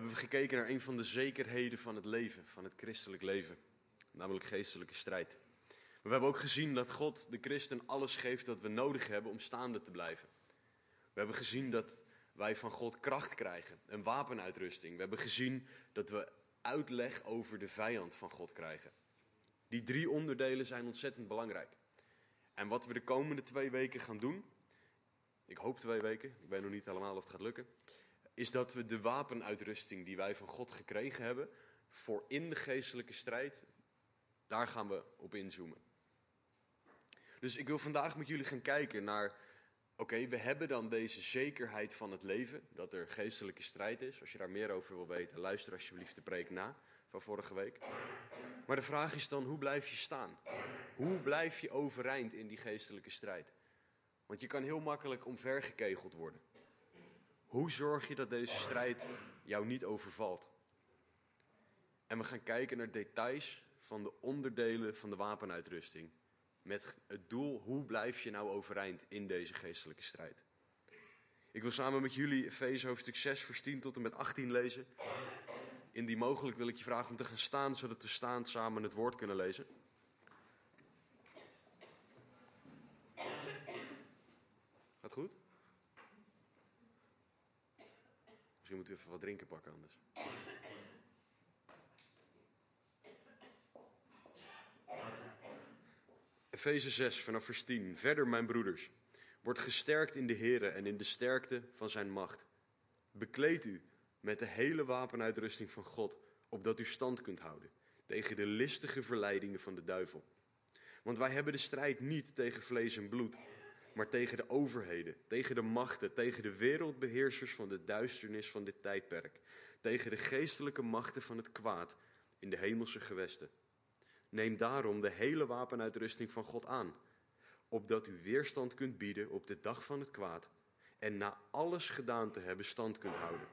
hebben we gekeken naar een van de zekerheden van het leven, van het christelijk leven, namelijk geestelijke strijd. We hebben ook gezien dat God de christen alles geeft wat we nodig hebben om staande te blijven. We hebben gezien dat wij van God kracht krijgen, een wapenuitrusting. We hebben gezien dat we uitleg over de vijand van God krijgen. Die drie onderdelen zijn ontzettend belangrijk. En wat we de komende twee weken gaan doen, ik hoop twee weken, ik weet nog niet helemaal of het gaat lukken, is dat we de wapenuitrusting die wij van God gekregen hebben voor in de geestelijke strijd, daar gaan we op inzoomen. Dus ik wil vandaag met jullie gaan kijken naar, oké, we hebben dan deze zekerheid van het leven, dat er geestelijke strijd is. Als je daar meer over wil weten, luister alsjeblieft de preek na van vorige week. Maar de vraag is dan, hoe blijf je staan? Hoe blijf je overeind in die geestelijke strijd? Want je kan heel makkelijk omvergekegeld worden. Hoe zorg je dat deze strijd jou niet overvalt? En we gaan kijken naar details van de onderdelen van de wapenuitrusting. Met het doel, hoe blijf je nou overeind in deze geestelijke strijd? Ik wil samen met jullie Efeze hoofdstuk 6 vers 10 tot en met 18 lezen. Indien mogelijk wil ik je vragen om te gaan staan, zodat we staan samen het woord kunnen lezen. Gaat goed? Misschien moeten we even wat drinken pakken anders. Efeze 6 vanaf vers 10. Verder, mijn broeders, wordt gesterkt in de Here en in de sterkte van zijn macht. Bekleed u met de hele wapenuitrusting van God, opdat u stand kunt houden tegen de listige verleidingen van de duivel. Want wij hebben de strijd niet tegen vlees en bloed, maar tegen de overheden, tegen de machten, tegen de wereldbeheersers van de duisternis van dit tijdperk, tegen de geestelijke machten van het kwaad in de hemelse gewesten. Neem daarom de hele wapenuitrusting van God aan, opdat u weerstand kunt bieden op de dag van het kwaad en na alles gedaan te hebben stand kunt houden.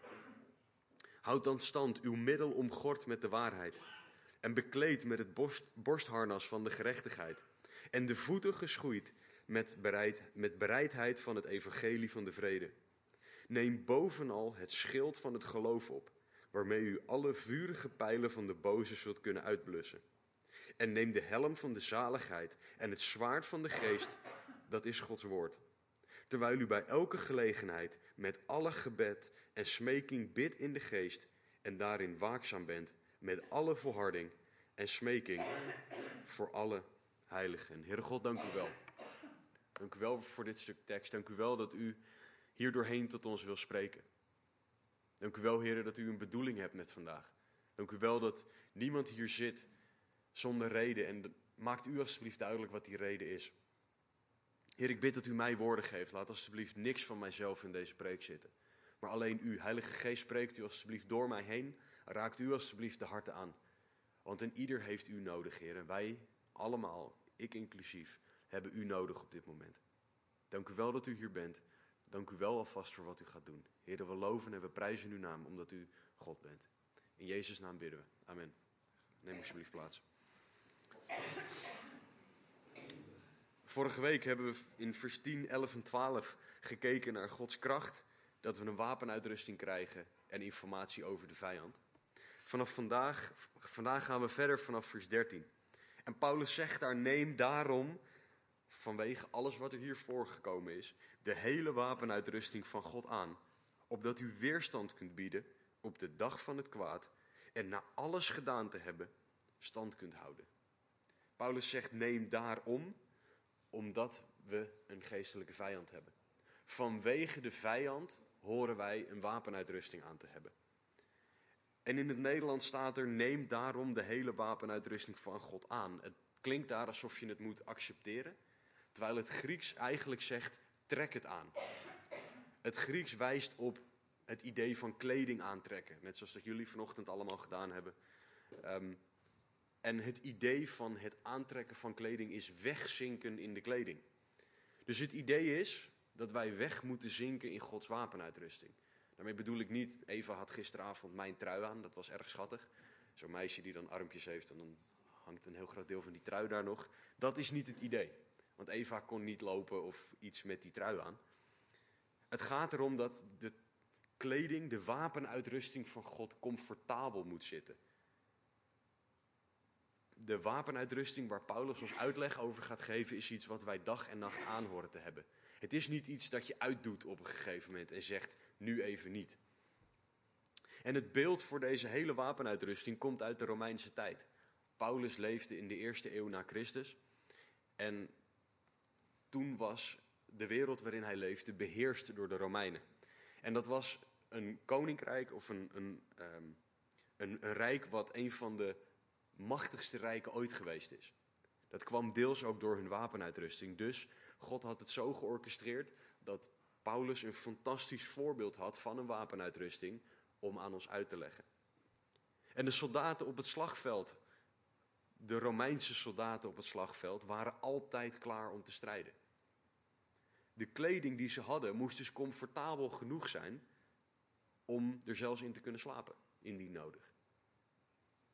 Houd dan stand, uw middel omgord met de waarheid en bekleed met het borst, borstharnas van de gerechtigheid en de voeten geschoeid met, bereid, met bereidheid van het evangelie van de vrede. Neem bovenal het schild van het geloof op, waarmee u alle vurige pijlen van de boze zult kunnen uitblussen. En neem de helm van de zaligheid en het zwaard van de geest, dat is Gods woord. Terwijl u bij elke gelegenheid met alle gebed en smeking bidt in de geest en daarin waakzaam bent met alle volharding en smeking voor alle heiligen. Heere God, dank u wel. Dank u wel voor dit stuk tekst. Dank u wel dat u hier doorheen tot ons wil spreken. Dank u wel, heren, dat u een bedoeling hebt met vandaag. Dank u wel dat niemand hier zit zonder reden. En maakt u alsjeblieft duidelijk wat die reden is. Heer, ik bid dat u mij woorden geeft. Laat alsjeblieft niks van mijzelf in deze preek zitten. Maar alleen u, Heilige Geest, spreekt u alsjeblieft door mij heen. Raakt u alsjeblieft de harten aan. Want een ieder heeft u nodig, Heer. En wij allemaal, ik inclusief, hebben u nodig op dit moment. Dank u wel dat u hier bent. Dank u wel alvast voor wat u gaat doen. Heer, we loven en we prijzen uw naam omdat u God bent. In Jezus' naam bidden we. Amen. Neem alsjeblieft plaats. Vorige week hebben we in vers 10, 11 en 12 gekeken naar Gods kracht. Dat we een wapenuitrusting krijgen en informatie over de vijand. Vanaf vandaag, vandaag gaan we verder vanaf vers 13. En Paulus zegt daar: Neem daarom, vanwege alles wat er hier voorgekomen is, de hele wapenuitrusting van God aan. Opdat u weerstand kunt bieden op de dag van het kwaad. En na alles gedaan te hebben, stand kunt houden. Paulus zegt: Neem daarom, omdat we een geestelijke vijand hebben. Vanwege de vijand horen wij een wapenuitrusting aan te hebben. En in het Nederlands staat er: neem daarom de hele wapenuitrusting van God aan. Het klinkt daar alsof je het moet accepteren, terwijl het Grieks eigenlijk zegt: trek het aan. Het Grieks wijst op het idee van kleding aantrekken, net zoals dat jullie vanochtend allemaal gedaan hebben. Um, en het idee van het aantrekken van kleding is wegzinken in de kleding. Dus het idee is dat wij weg moeten zinken in Gods wapenuitrusting. Daarmee bedoel ik niet, Eva had gisteravond mijn trui aan, dat was erg schattig. Zo'n meisje die dan armpjes heeft en dan hangt een heel groot deel van die trui daar nog. Dat is niet het idee. Want Eva kon niet lopen of iets met die trui aan. Het gaat erom dat de kleding, de wapenuitrusting van God, comfortabel moet zitten. De wapenuitrusting waar Paulus ons uitleg over gaat geven, is iets wat wij dag en nacht aan horen te hebben. Het is niet iets dat je uitdoet op een gegeven moment en zegt, nu even niet. En het beeld voor deze hele wapenuitrusting komt uit de Romeinse tijd. Paulus leefde in de eerste eeuw na Christus. En toen was de wereld waarin hij leefde beheerst door de Romeinen. En dat was een koninkrijk of een, een, ehm, een, een rijk wat een van de machtigste rijken ooit geweest is. Dat kwam deels ook door hun wapenuitrusting. Dus God had het zo georchestreerd dat Paulus een fantastisch voorbeeld had van een wapenuitrusting om aan ons uit te leggen. En de soldaten op het slagveld, de Romeinse soldaten op het slagveld, waren altijd klaar om te strijden. De kleding die ze hadden moest dus comfortabel genoeg zijn om er zelfs in te kunnen slapen, indien nodig.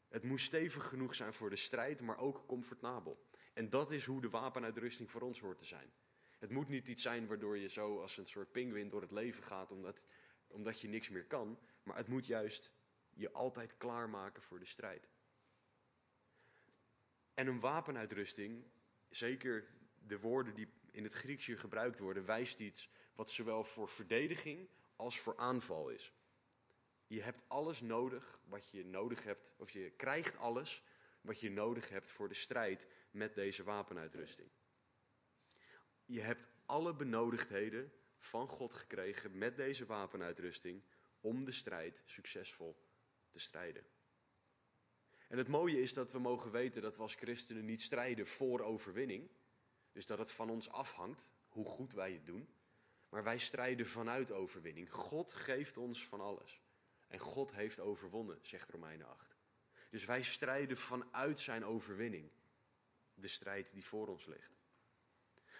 Het moest stevig genoeg zijn voor de strijd, maar ook comfortabel. En dat is hoe de wapenuitrusting voor ons hoort te zijn. Het moet niet iets zijn waardoor je zo als een soort pinguïn door het leven gaat omdat, omdat je niks meer kan. Maar het moet juist je altijd klaarmaken voor de strijd. En een wapenuitrusting, zeker de woorden die in het Grieks hier gebruikt worden, wijst iets wat zowel voor verdediging als voor aanval is. Je hebt alles nodig wat je nodig hebt, of je krijgt alles wat je nodig hebt voor de strijd met deze wapenuitrusting. Je hebt alle benodigdheden van God gekregen met deze wapenuitrusting om de strijd succesvol te strijden. En het mooie is dat we mogen weten dat we als christenen niet strijden voor overwinning. Dus dat het van ons afhangt hoe goed wij het doen. Maar wij strijden vanuit overwinning. God geeft ons van alles. En God heeft overwonnen, zegt Romeinen 8. Dus wij strijden vanuit zijn overwinning. De strijd die voor ons ligt.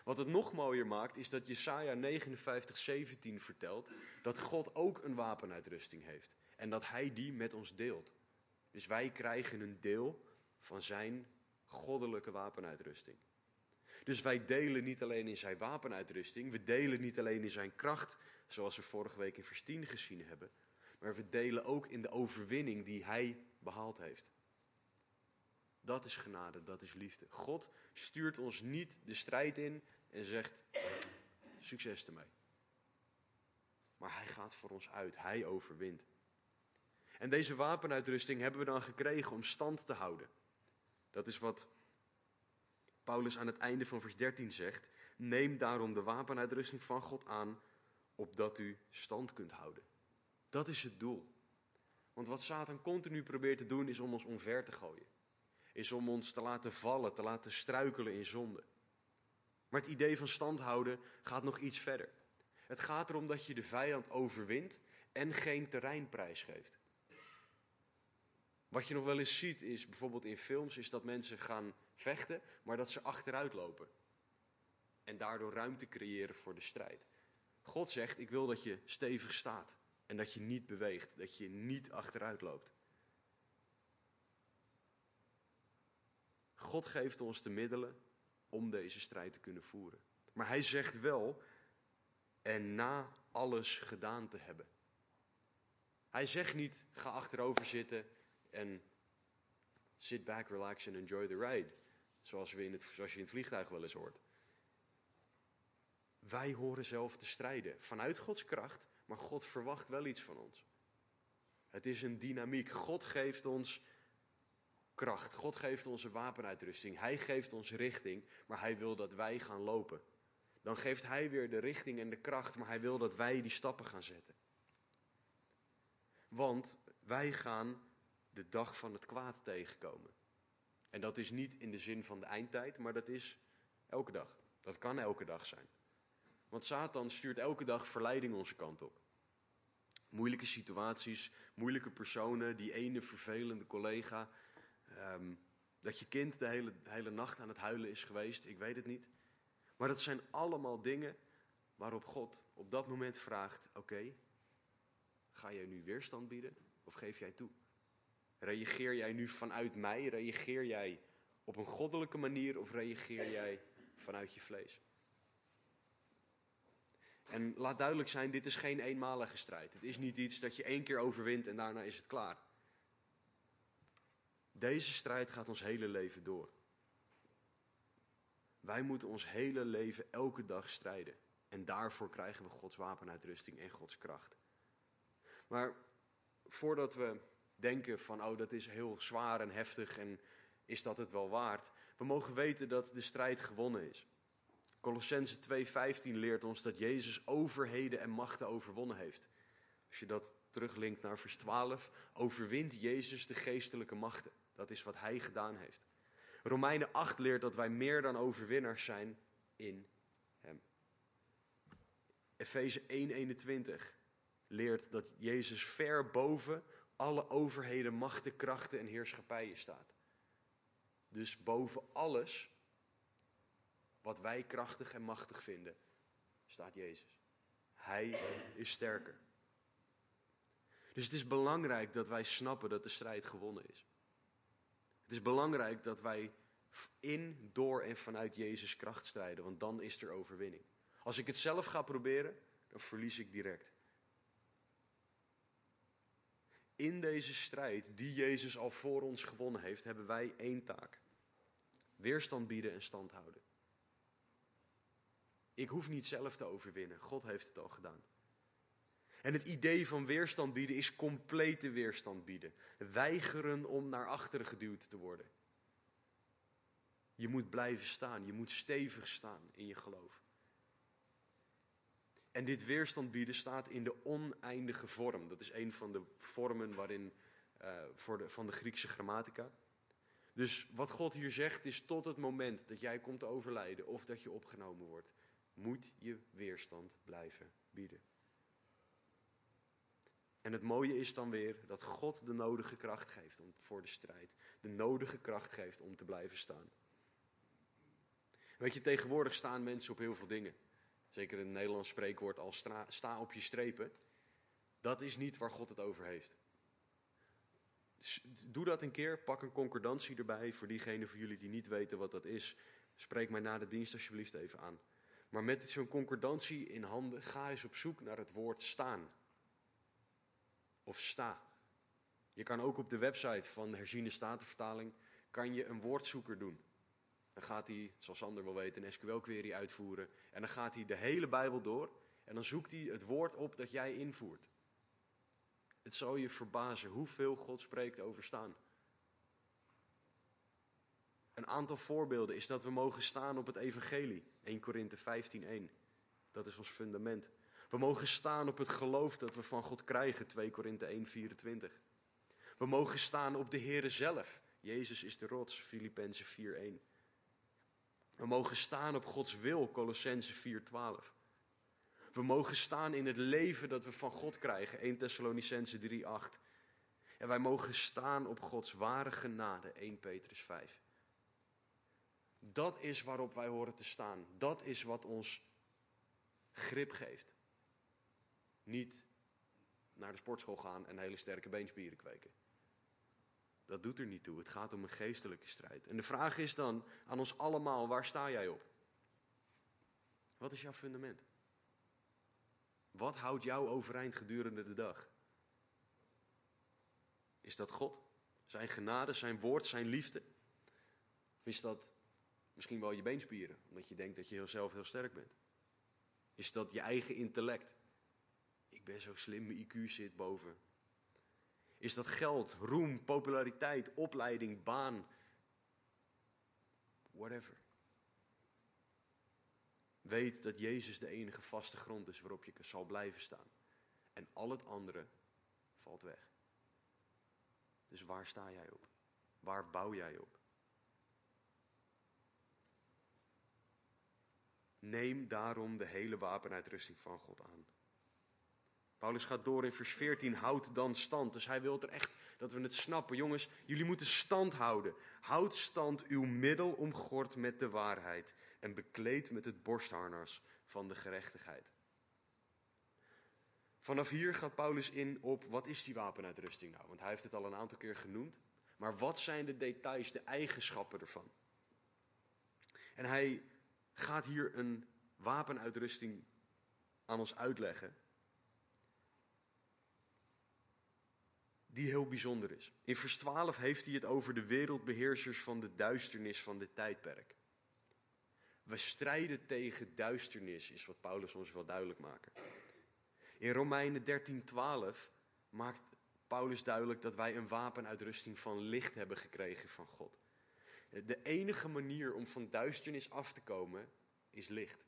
Wat het nog mooier maakt, is dat Jesaja 59, 17 vertelt dat God ook een wapenuitrusting heeft. En dat hij die met ons deelt. Dus wij krijgen een deel van zijn goddelijke wapenuitrusting. Dus wij delen niet alleen in zijn wapenuitrusting, we delen niet alleen in zijn kracht, zoals we vorige week in vers 10 gezien hebben, maar we delen ook in de overwinning die hij behaald heeft. Dat is genade, dat is liefde. God stuurt ons niet de strijd in en zegt: succes ermee. Maar hij gaat voor ons uit, hij overwint. En deze wapenuitrusting hebben we dan gekregen om stand te houden. Dat is wat Paulus aan het einde van vers 13 zegt. Neem daarom de wapenuitrusting van God aan, opdat u stand kunt houden. Dat is het doel. Want wat Satan continu probeert te doen, is om ons omver te gooien. Is om ons te laten vallen, te laten struikelen in zonde. Maar het idee van stand houden gaat nog iets verder. Het gaat erom dat je de vijand overwint en geen terreinprijs geeft. Wat je nog wel eens ziet is bijvoorbeeld in films is dat mensen gaan vechten, maar dat ze achteruit lopen. En daardoor ruimte creëren voor de strijd. God zegt, ik wil dat je stevig staat en dat je niet beweegt, dat je niet achteruit loopt. God geeft ons de middelen om deze strijd te kunnen voeren. Maar hij zegt wel, en na alles gedaan te hebben. Hij zegt niet, ga achterover zitten en sit back, relax and enjoy the ride. Zoals, we in het, zoals je in het vliegtuig wel eens hoort. Wij horen zelf te strijden vanuit Gods kracht, maar God verwacht wel iets van ons. Het is een dynamiek. God geeft ons kracht. God geeft onze wapenuitrusting. Hij geeft ons richting, maar hij wil dat wij gaan lopen. Dan geeft hij weer de richting en de kracht, maar hij wil dat wij die stappen gaan zetten. Want wij gaan de dag van het kwaad tegenkomen. En dat is niet in de zin van de eindtijd, maar dat is elke dag. Dat kan elke dag zijn. Want Satan stuurt elke dag verleiding onze kant op. Moeilijke situaties, moeilijke personen, die ene vervelende collega. Ehm, dat je kind de hele, hele nacht aan het huilen is geweest, ik weet het niet. Maar dat zijn allemaal dingen waarop God op dat moment vraagt: Oké, ga jij nu weerstand bieden of geef jij toe? Reageer jij nu vanuit mij? Reageer jij op een goddelijke manier of reageer jij vanuit je vlees? En laat duidelijk zijn, dit is geen eenmalige strijd. Het is niet iets dat je één keer overwint en daarna is het klaar. Deze strijd gaat ons hele leven door. Wij moeten ons hele leven elke dag strijden. En daarvoor krijgen we Gods wapenuitrusting en Gods kracht. Maar voordat we denken van, oh dat is heel zwaar en heftig en is dat het wel waard? We mogen weten dat de strijd gewonnen is. Colossense 2:15 leert ons dat Jezus overheden en machten overwonnen heeft. Als je dat teruglinkt naar vers 12, overwint Jezus de geestelijke machten. Dat is wat hij gedaan heeft. Romeinen 8 leert dat wij meer dan overwinnaars zijn in hem. Efeze 1:21 leert dat Jezus ver boven alle overheden, machten, krachten en heerschappijen staat. Dus boven alles wat wij krachtig en machtig vinden, staat Jezus. Hij is sterker. Dus het is belangrijk dat wij snappen dat de strijd gewonnen is. Het is belangrijk dat wij in, door en vanuit Jezus kracht strijden, want dan is er overwinning. Als ik het zelf ga proberen, dan verlies ik direct. In deze strijd die Jezus al voor ons gewonnen heeft, hebben wij één taak. Weerstand bieden en stand houden. Ik hoef niet zelf te overwinnen. God heeft het al gedaan. En het idee van weerstand bieden is complete weerstand bieden. Weigeren om naar achteren geduwd te worden. Je moet blijven staan. Je moet stevig staan in je geloof. En dit weerstand bieden staat in de oneindige vorm. Dat is een van de vormen waarin, uh, voor van de Griekse grammatica. Dus wat God hier zegt is tot het moment dat jij komt te overlijden of dat je opgenomen wordt, moet je weerstand blijven bieden. En het mooie is dan weer dat God de nodige kracht geeft om, voor de strijd. De nodige kracht geeft om te blijven staan. Weet je, tegenwoordig staan mensen op heel veel dingen. Zeker een Nederlands spreekwoord als sta op je strepen. Dat is niet waar God het over heeft. Doe dat een keer, pak een concordantie erbij. Voor diegenen van jullie die niet weten wat dat is, spreek mij na de dienst alsjeblieft even aan. Maar met zo'n concordantie in handen, ga eens op zoek naar het woord staan. Of sta. Je kan ook op de website van de herziene statenvertaling kan je een woordzoeker doen. Dan gaat hij, zoals Sander wel weet, een SQL-query uitvoeren. En dan gaat hij de hele Bijbel door. En dan zoekt hij het woord op dat jij invoert. Het zal je verbazen hoeveel God spreekt over staan. Een aantal voorbeelden is dat we mogen staan op het evangelie. 1 Korinthe 15:1. Dat is ons fundament. We mogen staan op het geloof dat we van God krijgen. 2 Korinthe 1:24. We mogen staan op de Here zelf. Jezus is de rots. Filippenzen 4:1. We mogen staan op Gods wil. Colossense 4:12. We mogen staan in het leven dat we van God krijgen. 1 Thessalonicense 3:8. En wij mogen staan op Gods ware genade. 1 Petrus 5. Dat is waarop wij horen te staan. Dat is wat ons grip geeft. Niet naar de sportschool gaan en hele sterke beenspieren kweken. Dat doet er niet toe. Het gaat om een geestelijke strijd. En de vraag is dan aan ons allemaal: waar sta jij op? Wat is jouw fundament? Wat houdt jou overeind gedurende de dag? Is dat God? Zijn genade, zijn woord, zijn liefde? Of is dat misschien wel je beenspieren, omdat je denkt dat je zelf heel sterk bent? Is dat je eigen intellect? Ik ben zo slim, mijn IQ zit boven. Is dat geld, roem, populariteit, opleiding, baan? Whatever. Weet dat Jezus de enige vaste grond is waarop je zal blijven staan. En al het andere valt weg. Dus waar sta jij op? Waar bouw jij op? Neem daarom de hele wapenuitrusting van God aan. Paulus gaat door in vers 14, houd dan stand. Dus hij wil er echt dat we het snappen. Jongens, jullie moeten stand houden. Houd stand uw middel omgord met de waarheid en bekleed met het borstharnas van de gerechtigheid. Vanaf hier gaat Paulus in op wat is die wapenuitrusting nou? Want hij heeft het al een aantal keer genoemd. Maar wat zijn de details, de eigenschappen ervan? En hij gaat hier een wapenuitrusting aan ons uitleggen. Die heel bijzonder is. In vers 12 heeft hij het over de wereldbeheersers van de duisternis van dit tijdperk. We strijden tegen duisternis, is wat Paulus ons wil duidelijk maken. In Romeinen 13:12 maakt Paulus duidelijk dat wij een wapenuitrusting van licht hebben gekregen van God. De enige manier om van duisternis af te komen is licht.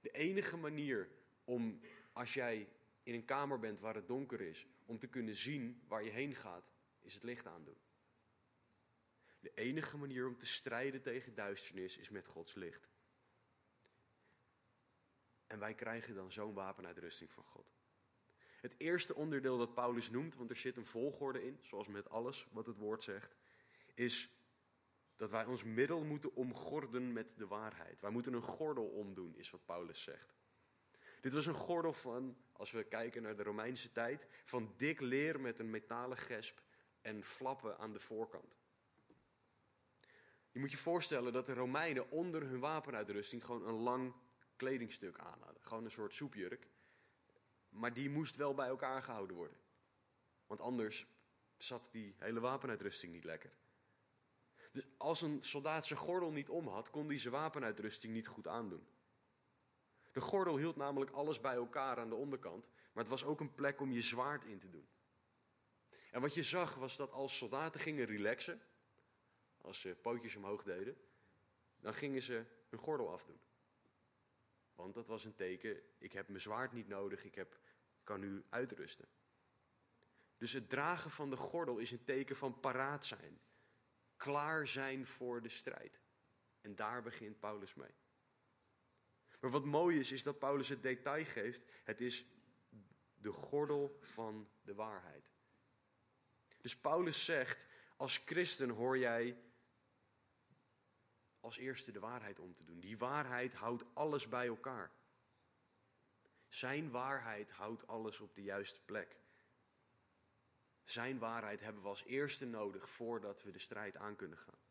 De enige manier om, als jij in een kamer bent waar het donker is, om te kunnen zien waar je heen gaat, is het licht aandoen. De enige manier om te strijden tegen duisternis is met Gods licht. En wij krijgen dan zo'n wapenuitrusting van God. Het eerste onderdeel dat Paulus noemt, want er zit een volgorde in, zoals met alles wat het woord zegt, is dat wij ons middel moeten omgorden met de waarheid. Wij moeten een gordel omdoen, is wat Paulus zegt. Dit was een gordel van, als we kijken naar de Romeinse tijd, van dik leer met een metalen gesp en flappen aan de voorkant. Je moet je voorstellen dat de Romeinen onder hun wapenuitrusting gewoon een lang kledingstuk aan hadden. Gewoon een soort soepjurk. Maar die moest wel bij elkaar gehouden worden. Want anders zat die hele wapenuitrusting niet lekker. Dus als een soldaat zijn gordel niet om had, kon hij zijn wapenuitrusting niet goed aandoen. De gordel hield namelijk alles bij elkaar aan de onderkant, maar het was ook een plek om je zwaard in te doen. En wat je zag was dat als soldaten gingen relaxen, als ze pootjes omhoog deden, dan gingen ze hun gordel afdoen. Want dat was een teken, ik heb mijn zwaard niet nodig, ik heb, kan nu uitrusten. Dus het dragen van de gordel is een teken van paraat zijn. Klaar zijn voor de strijd. En daar begint Paulus mee. Maar wat mooi is, is dat Paulus het detail geeft. Het is de gordel van de waarheid. Dus Paulus zegt, als christen hoor jij als eerste de waarheid om te doen. Die waarheid houdt alles bij elkaar. Zijn waarheid houdt alles op de juiste plek. Zijn waarheid hebben we als eerste nodig voordat we de strijd aan kunnen gaan.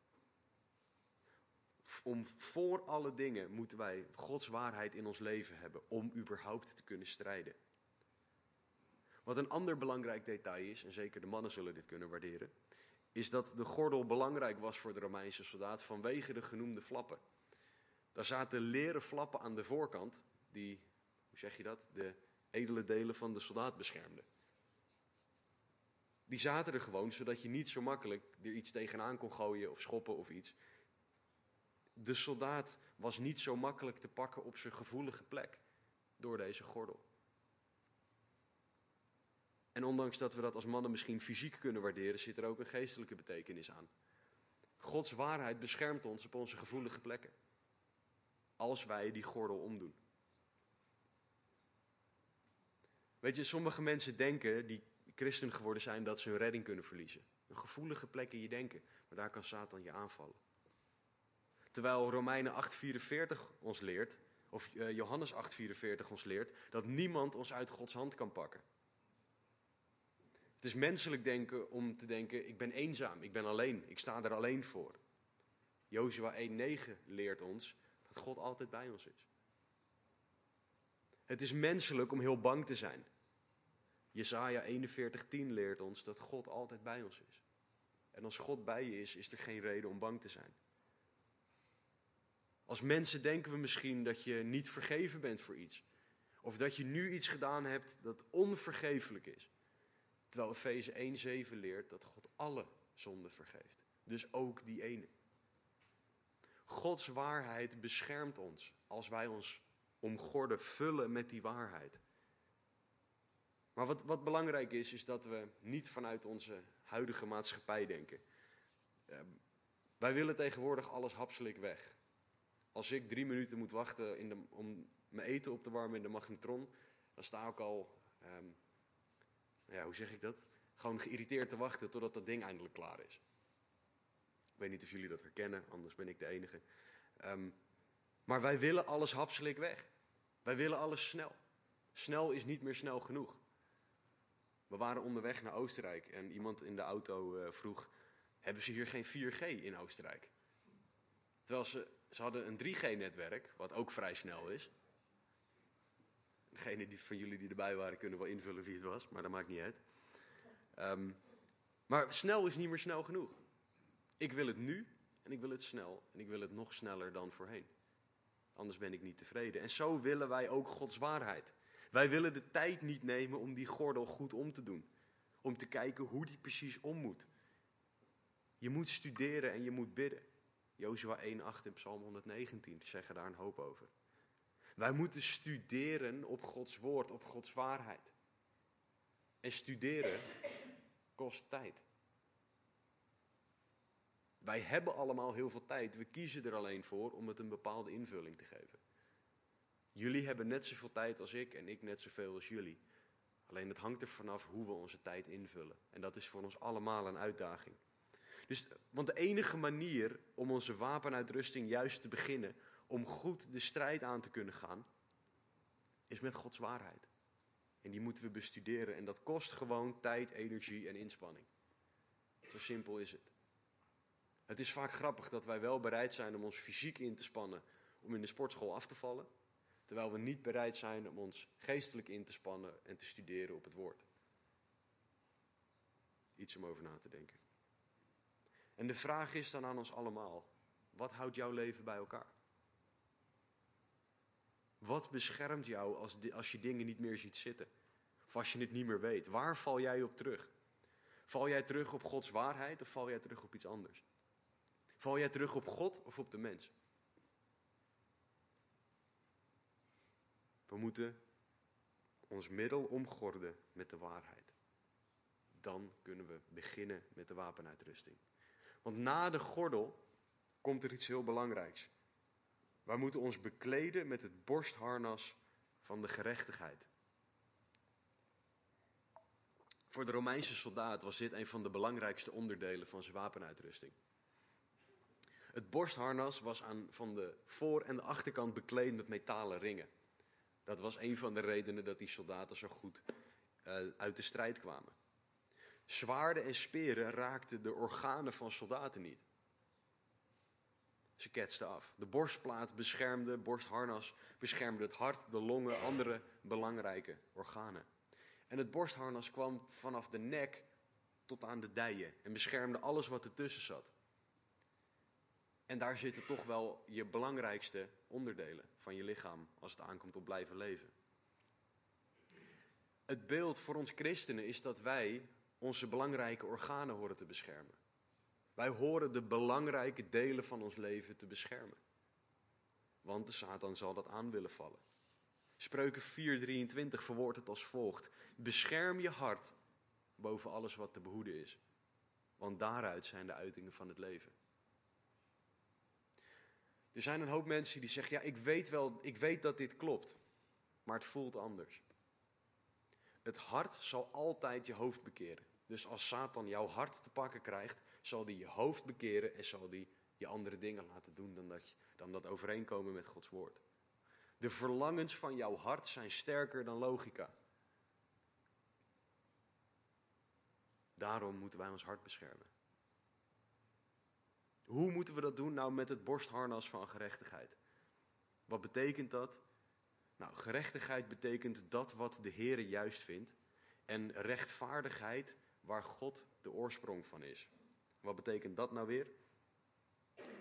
Om voor alle dingen moeten wij Gods waarheid in ons leven hebben om überhaupt te kunnen strijden. Wat een ander belangrijk detail is, en zeker de mannen zullen dit kunnen waarderen, is dat de gordel belangrijk was voor de Romeinse soldaat vanwege de genoemde flappen. Daar zaten leren flappen aan de voorkant, die, hoe zeg je dat, de edele delen van de soldaat beschermden. Die zaten er gewoon zodat je niet zo makkelijk er iets tegenaan kon gooien of schoppen of iets. De soldaat was niet zo makkelijk te pakken op zijn gevoelige plek door deze gordel. En ondanks dat we dat als mannen misschien fysiek kunnen waarderen, zit er ook een geestelijke betekenis aan. Gods waarheid beschermt ons op onze gevoelige plekken. Als wij die gordel omdoen. Weet je, sommige mensen denken, die christen geworden zijn, dat ze hun redding kunnen verliezen. Een gevoelige plek in je denken, maar daar kan Satan je aanvallen. Terwijl Romeinen 8:44 ons leert, of eh, Johannes 8:44 ons leert, dat niemand ons uit Gods hand kan pakken. Het is menselijk denken om te denken, ik ben eenzaam, ik ben alleen, ik sta er alleen voor. Jozua 1.9 leert ons dat God altijd bij ons is. Het is menselijk om heel bang te zijn. Jesaja 41.10 leert ons dat God altijd bij ons is. En als God bij je is, is er geen reden om bang te zijn. Als mensen denken we misschien dat je niet vergeven bent voor iets. Of dat je nu iets gedaan hebt dat onvergeeflijk is. Terwijl Efeze 1,7 leert dat God alle zonden vergeeft. Dus ook die ene. Gods waarheid beschermt ons als wij ons omgorden, vullen met die waarheid. Maar wat, wat belangrijk is, is dat we niet vanuit onze huidige maatschappij denken. Uh, wij willen tegenwoordig alles hapselijk weg. Als ik drie minuten moet wachten in de, om mijn eten op te warmen in de magnetron, dan sta ik al um, ja, hoe zeg ik dat? Gewoon geïrriteerd te wachten totdat dat ding eindelijk klaar is. Ik weet niet of jullie dat herkennen, anders ben ik de enige. Um, maar wij willen alles hapselijk weg. Wij willen alles snel. Snel is niet meer snel genoeg. We waren onderweg naar Oostenrijk en iemand in de auto uh, vroeg: Hebben ze hier geen 4G in Oostenrijk? Terwijl ze, ze hadden een 3G-netwerk, wat ook vrij snel is. Degene die, van jullie die erbij waren kunnen wel invullen wie het was, maar dat maakt niet uit. Ehm, maar snel is niet meer snel genoeg. Ik wil het nu en ik wil het snel en ik wil het nog sneller dan voorheen. Anders ben ik niet tevreden. En zo willen wij ook Gods waarheid. Wij willen de tijd niet nemen om die gordel goed om te doen. Om te kijken hoe die precies om moet. Je moet studeren en je moet bidden. Jozua 1:8 en Psalm 119 zeggen daar een hoop over. Wij moeten studeren op Gods woord, op Gods waarheid. En studeren kost tijd. Wij hebben allemaal heel veel tijd. We kiezen er alleen voor om het een bepaalde invulling te geven. Jullie hebben net zoveel tijd als ik en ik net zoveel als jullie. Alleen het hangt er vanaf hoe we onze tijd invullen. En dat is voor ons allemaal een uitdaging. Dus, want de enige manier om onze wapenuitrusting juist te beginnen, om goed de strijd aan te kunnen gaan, is met Gods waarheid. En die moeten we bestuderen en dat kost gewoon tijd, energie en inspanning. Zo simpel is het. Het is vaak grappig dat wij wel bereid zijn om ons fysiek in te spannen om in de sportschool af te vallen, terwijl we niet bereid zijn om ons geestelijk in te spannen en te studeren op het woord. Iets om over na te denken. En de vraag is dan aan ons allemaal: wat houdt jouw leven bij elkaar? Wat beschermt jou als, als je dingen niet meer ziet zitten? Of als je het niet meer weet? Waar val jij op terug? Val jij terug op Gods waarheid of val jij terug op iets anders? Val jij terug op God of op de mens? We moeten ons middel omgorden met de waarheid. Dan kunnen we beginnen met de wapenuitrusting. Want na de gordel komt er iets heel belangrijks. Wij moeten ons bekleden met het borstharnas van de gerechtigheid. Voor de Romeinse soldaat was dit een van de belangrijkste onderdelen van zijn wapenuitrusting. Het borstharnas was aan, van de voor- en de achterkant bekleed met metalen ringen. Dat was een van de redenen dat die soldaten zo goed uh, uit de strijd kwamen. Zwaarden en speren raakten de organen van soldaten niet. Ze ketsten af. De borstplaat beschermde, borstharnas beschermde het hart, de longen, andere belangrijke organen. En het borstharnas kwam vanaf de nek tot aan de dijen en beschermde alles wat ertussen zat. En daar zitten toch wel je belangrijkste onderdelen van je lichaam als het aankomt op blijven leven. Het beeld voor ons christenen is dat wij onze belangrijke organen horen te beschermen. Wij horen de belangrijke delen van ons leven te beschermen. Want de Satan zal dat aan willen vallen. Spreuken 4:23 verwoordt het als volgt: Bescherm je hart boven alles wat te behoeden is, want daaruit zijn de uitingen van het leven. Er zijn een hoop mensen die zeggen: Ja, ik weet wel, ik weet dat dit klopt, maar het voelt anders. Het hart zal altijd je hoofd bekeren. Dus als Satan jouw hart te pakken krijgt, zal die je hoofd bekeren en zal die je andere dingen laten doen dan dat, dan dat overeenkomen met Gods woord. De verlangens van jouw hart zijn sterker dan logica. Daarom moeten wij ons hart beschermen. Hoe moeten we dat doen? Nou, met het borstharnas van gerechtigheid. Wat betekent dat? Nou, gerechtigheid betekent dat wat de Heer juist vindt. En rechtvaardigheid waar God de oorsprong van is. Wat betekent dat nou weer?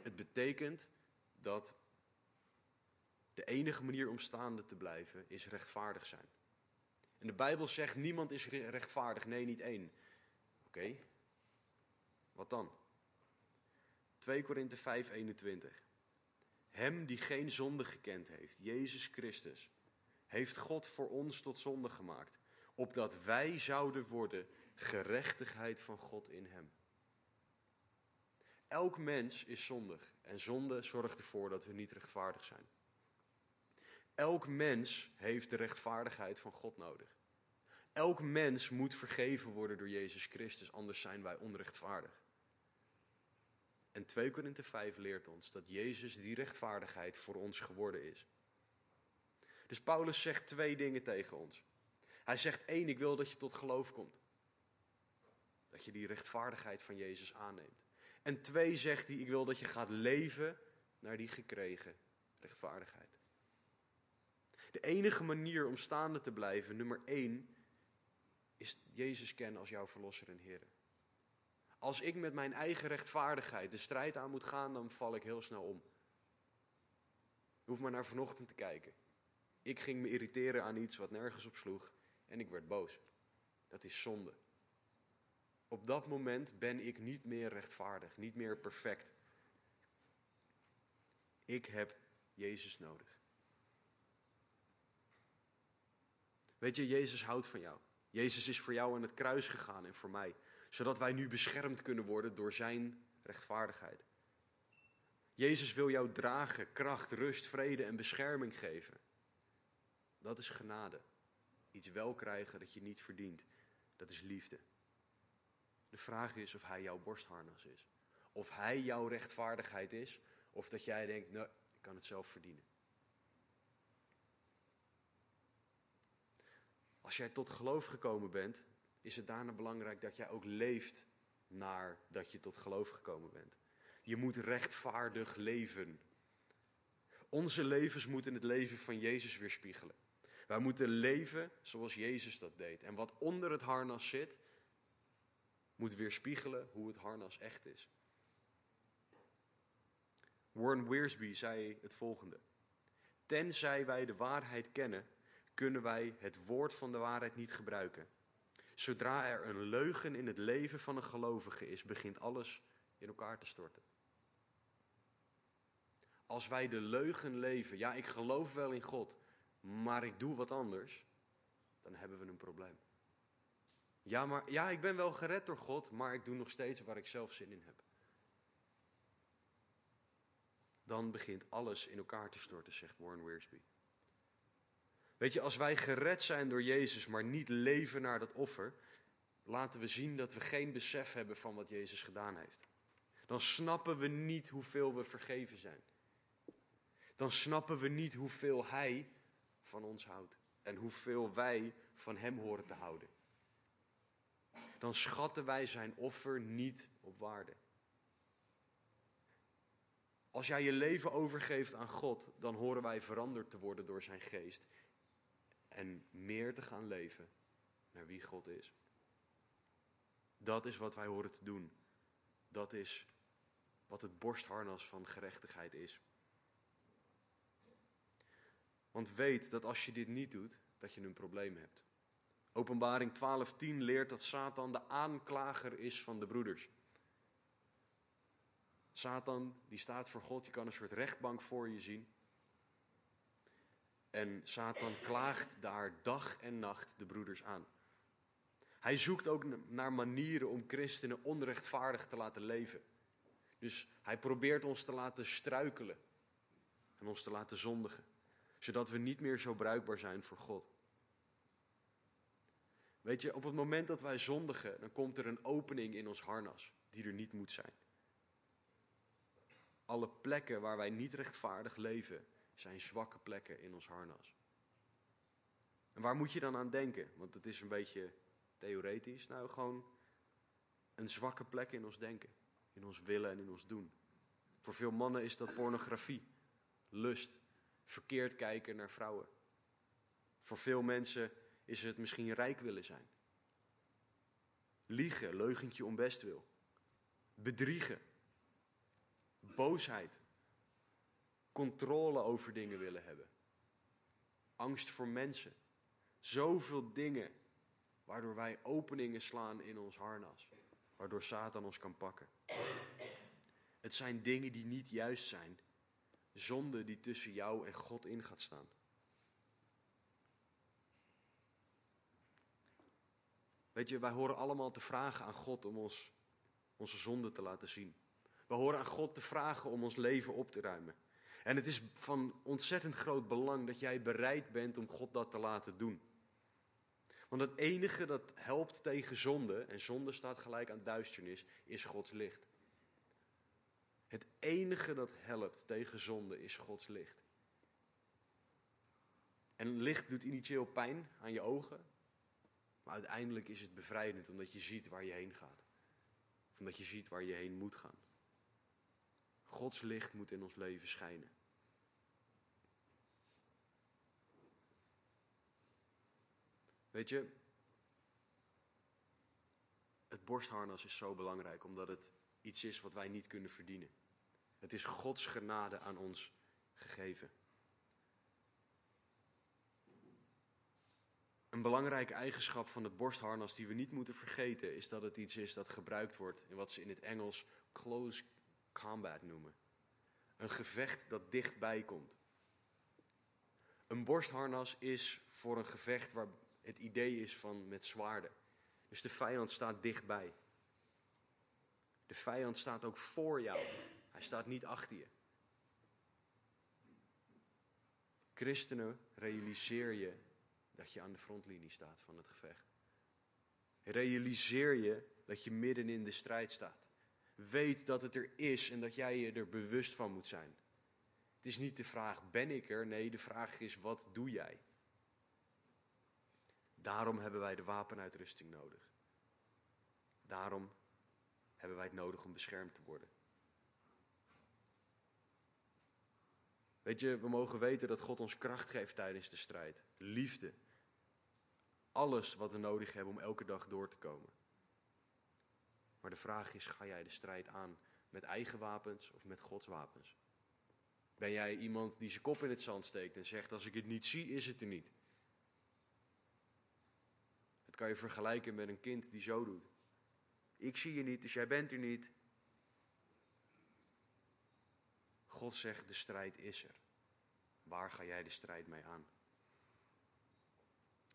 Het betekent dat de enige manier om staande te blijven is rechtvaardig zijn. En de Bijbel zegt niemand is rechtvaardig, nee niet één. Oké, wat dan? 2 Korinthe 5, 21. Hem die geen zonde gekend heeft, Jezus Christus, heeft God voor ons tot zonde gemaakt, opdat wij zouden worden gerechtigheid van God in Hem. Elk mens is zondig en zonde zorgt ervoor dat we niet rechtvaardig zijn. Elk mens heeft de rechtvaardigheid van God nodig. Elk mens moet vergeven worden door Jezus Christus, anders zijn wij onrechtvaardig. En 2 Korinthe 5 leert ons dat Jezus die rechtvaardigheid voor ons geworden is. Dus Paulus zegt twee dingen tegen ons. Hij zegt één, ik wil dat je tot geloof komt. Dat je die rechtvaardigheid van Jezus aanneemt. En twee zegt hij, ik wil dat je gaat leven naar die gekregen rechtvaardigheid. De enige manier om staande te blijven, nummer één, is Jezus kennen als jouw verlosser en Heer. Als ik met mijn eigen rechtvaardigheid de strijd aan moet gaan, dan val ik heel snel om. Je hoeft maar naar vanochtend te kijken. Ik ging me irriteren aan iets wat nergens op sloeg en ik werd boos. Dat is zonde. Op dat moment ben ik niet meer rechtvaardig, niet meer perfect. Ik heb Jezus nodig. Weet je, Jezus houdt van jou. Jezus is voor jou aan het kruis gegaan en voor mij, zodat wij nu beschermd kunnen worden door Zijn rechtvaardigheid. Jezus wil jou dragen, kracht, rust, vrede en bescherming geven. Dat is genade. Iets wel krijgen dat je niet verdient. Dat is liefde. De vraag is of hij jouw borstharnas is. Of hij jouw rechtvaardigheid is. Of dat jij denkt, nou, ik kan het zelf verdienen. Als jij tot geloof gekomen bent, is het daarna belangrijk dat jij ook leeft naar dat je tot geloof gekomen bent. Je moet rechtvaardig leven. Onze levens moeten het leven van Jezus weerspiegelen. Wij moeten leven zoals Jezus dat deed. En wat onder het harnas zit, moet weerspiegelen hoe het harnas echt is. Warren Wiersbe zei het volgende. Tenzij wij de waarheid kennen, kunnen wij het woord van de waarheid niet gebruiken. Zodra er een leugen in het leven van een gelovige is, begint alles in elkaar te storten. Als wij de leugen leven, ja, ik geloof wel in God, maar ik doe wat anders, dan hebben we een probleem. Ja, maar ja, ik ben wel gered door God, maar ik doe nog steeds waar ik zelf zin in heb. Dan begint alles in elkaar te storten, zegt Warren Wiersbe. Weet je, als wij gered zijn door Jezus, maar niet leven naar dat offer, laten we zien dat we geen besef hebben van wat Jezus gedaan heeft. Dan snappen we niet hoeveel we vergeven zijn. Dan snappen we niet hoeveel Hij van ons houdt en hoeveel wij van Hem horen te houden. Dan schatten wij Zijn offer niet op waarde. Als jij je leven overgeeft aan God, dan horen wij veranderd te worden door Zijn geest en meer te gaan leven naar wie God is. Dat is wat wij horen te doen. Dat is wat het borstharnas van gerechtigheid is. Want weet dat als je dit niet doet, dat je een probleem hebt. Openbaring 12:10 leert dat Satan de aanklager is van de broeders. Satan die staat voor God, je kan een soort rechtbank voor je zien. En Satan klaagt daar dag en nacht de broeders aan. Hij zoekt ook naar manieren om christenen onrechtvaardig te laten leven. Dus hij probeert ons te laten struikelen en ons te laten zondigen, zodat we niet meer zo bruikbaar zijn voor God. Weet je, op het moment dat wij zondigen, dan komt er een opening in ons harnas die er niet moet zijn. Alle plekken waar wij niet rechtvaardig leven, zijn zwakke plekken in ons harnas. En waar moet je dan aan denken? Want het is een beetje theoretisch. Nou, gewoon een zwakke plek in ons denken, in ons willen en in ons doen. Voor veel mannen is dat pornografie, lust, verkeerd kijken naar vrouwen. Voor veel mensen is het misschien rijk willen zijn. Liegen, leugentje om bestwil. Bedriegen. Boosheid controle over dingen willen hebben. Angst voor mensen. Zoveel dingen waardoor wij openingen slaan in ons harnas. Waardoor Satan ons kan pakken. Het zijn dingen die niet juist zijn. Zonde die tussen jou en God in gaat staan. Weet je, wij horen allemaal te vragen aan God om ons onze zonde te laten zien. We horen aan God te vragen om ons leven op te ruimen. En het is van ontzettend groot belang dat jij bereid bent om God dat te laten doen. Want het enige dat helpt tegen zonde, en zonde staat gelijk aan duisternis, is Gods licht. Het enige dat helpt tegen zonde is Gods licht. En licht doet initieel pijn aan je ogen, maar uiteindelijk is het bevrijdend omdat je ziet waar je heen gaat. Omdat je ziet waar je heen moet gaan. Gods licht moet in ons leven schijnen. Weet je, het borstharnas is zo belangrijk omdat het iets is wat wij niet kunnen verdienen. Het is Gods genade aan ons gegeven. Een belangrijke eigenschap van het borstharnas die we niet moeten vergeten is dat het iets is dat gebruikt wordt in wat ze in het Engels close combat noemen. Een gevecht dat dichtbij komt. Een borstharnas is voor een gevecht waar het idee is van met zwaarden. Dus de vijand staat dichtbij. De vijand staat ook voor jou. Hij staat niet achter je. Christenen, realiseer je dat je aan de frontlinie staat van het gevecht. Realiseer je dat je midden in de strijd staat. Weet dat het er is en dat jij je er bewust van moet zijn. Het is niet de vraag, ben ik er? Nee, de vraag is, wat doe jij? Daarom hebben wij de wapenuitrusting nodig. Daarom hebben wij het nodig om beschermd te worden. Weet je, we mogen weten dat God ons kracht geeft tijdens de strijd. Liefde. Alles wat we nodig hebben om elke dag door te komen. Maar de vraag is, ga jij de strijd aan met eigen wapens of met Gods wapens? Ben jij iemand die zijn kop in het zand steekt en zegt, als ik het niet zie, is het er niet? Het kan je vergelijken met een kind die zo doet. Ik zie je niet, dus jij bent er niet. God zegt, de strijd is er. Waar ga jij de strijd mee aan?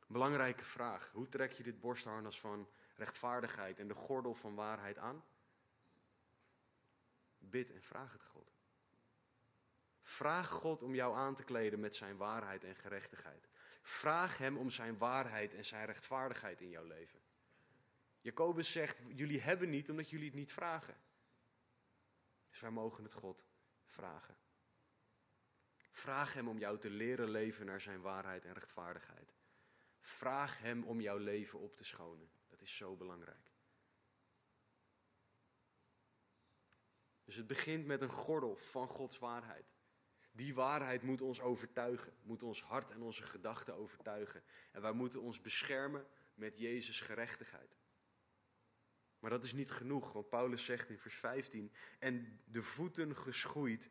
Belangrijke vraag. Hoe trek je dit borstharnas van rechtvaardigheid en de gordel van waarheid aan? Bid en vraag het God. Vraag God om jou aan te kleden met zijn waarheid en gerechtigheid. Vraag Hem om zijn waarheid en zijn rechtvaardigheid in jouw leven. Jacobus zegt, jullie hebben niet omdat jullie het niet vragen. Dus wij mogen het God vragen. Vraag Hem om jou te leren leven naar Zijn waarheid en rechtvaardigheid. Vraag Hem om jouw leven op te schonen. Dat is zo belangrijk. Dus het begint met een gordel van Gods waarheid. Die waarheid moet ons overtuigen, moet ons hart en onze gedachten overtuigen. En wij moeten ons beschermen met Jezus' gerechtigheid. Maar dat is niet genoeg, want Paulus zegt in vers 15: En de voeten geschoeid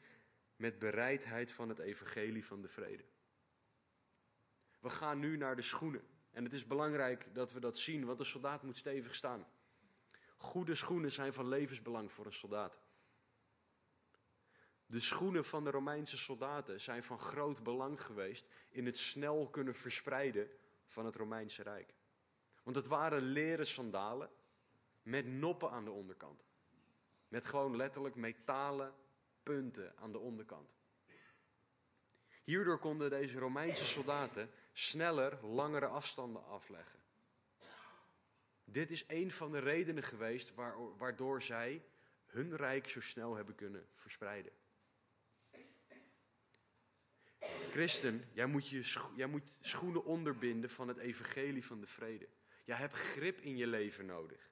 met bereidheid van het evangelie van de vrede. We gaan nu naar de schoenen. En het is belangrijk dat we dat zien, want een soldaat moet stevig staan. Goede schoenen zijn van levensbelang voor een soldaat. De schoenen van de Romeinse soldaten zijn van groot belang geweest in het snel kunnen verspreiden van het Romeinse Rijk. Want het waren leren sandalen met noppen aan de onderkant. Met gewoon letterlijk metalen punten aan de onderkant. Hierdoor konden deze Romeinse soldaten sneller langere afstanden afleggen. Dit is een van de redenen geweest waardoor zij hun rijk zo snel hebben kunnen verspreiden. Christen, jij moet, je jij moet schoenen onderbinden van het evangelie van de vrede. Jij hebt grip in je leven nodig.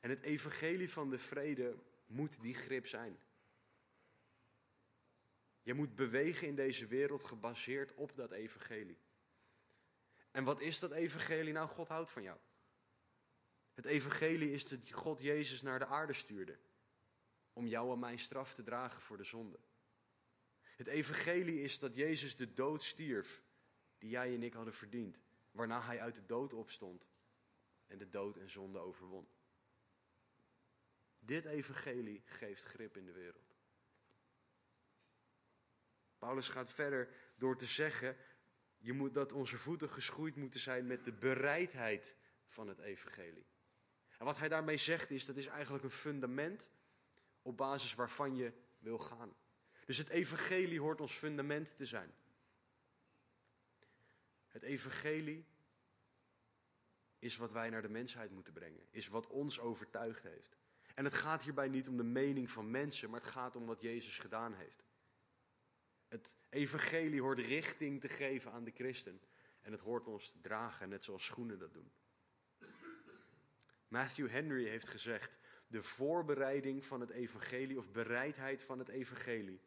En het evangelie van de vrede moet die grip zijn. Je moet bewegen in deze wereld gebaseerd op dat evangelie. En wat is dat evangelie? Nou, God houdt van jou. Het evangelie is dat God Jezus naar de aarde stuurde. Om jou en mijn straf te dragen voor de zonde. Het evangelie is dat Jezus de dood stierf die jij en ik hadden verdiend. Waarna hij uit de dood opstond en de dood en zonde overwon. Dit evangelie geeft grip in de wereld. Paulus gaat verder door te zeggen je moet, dat onze voeten geschoeid moeten zijn met de bereidheid van het evangelie. En wat hij daarmee zegt is, dat is eigenlijk een fundament op basis waarvan je wil gaan. Dus het evangelie hoort ons fundament te zijn. Het evangelie is wat wij naar de mensheid moeten brengen, is wat ons overtuigd heeft. En het gaat hierbij niet om de mening van mensen, maar het gaat om wat Jezus gedaan heeft. Het evangelie hoort richting te geven aan de christen. En het hoort ons te dragen, net zoals schoenen dat doen. Matthew Henry heeft gezegd: de voorbereiding van het evangelie of bereidheid van het evangelie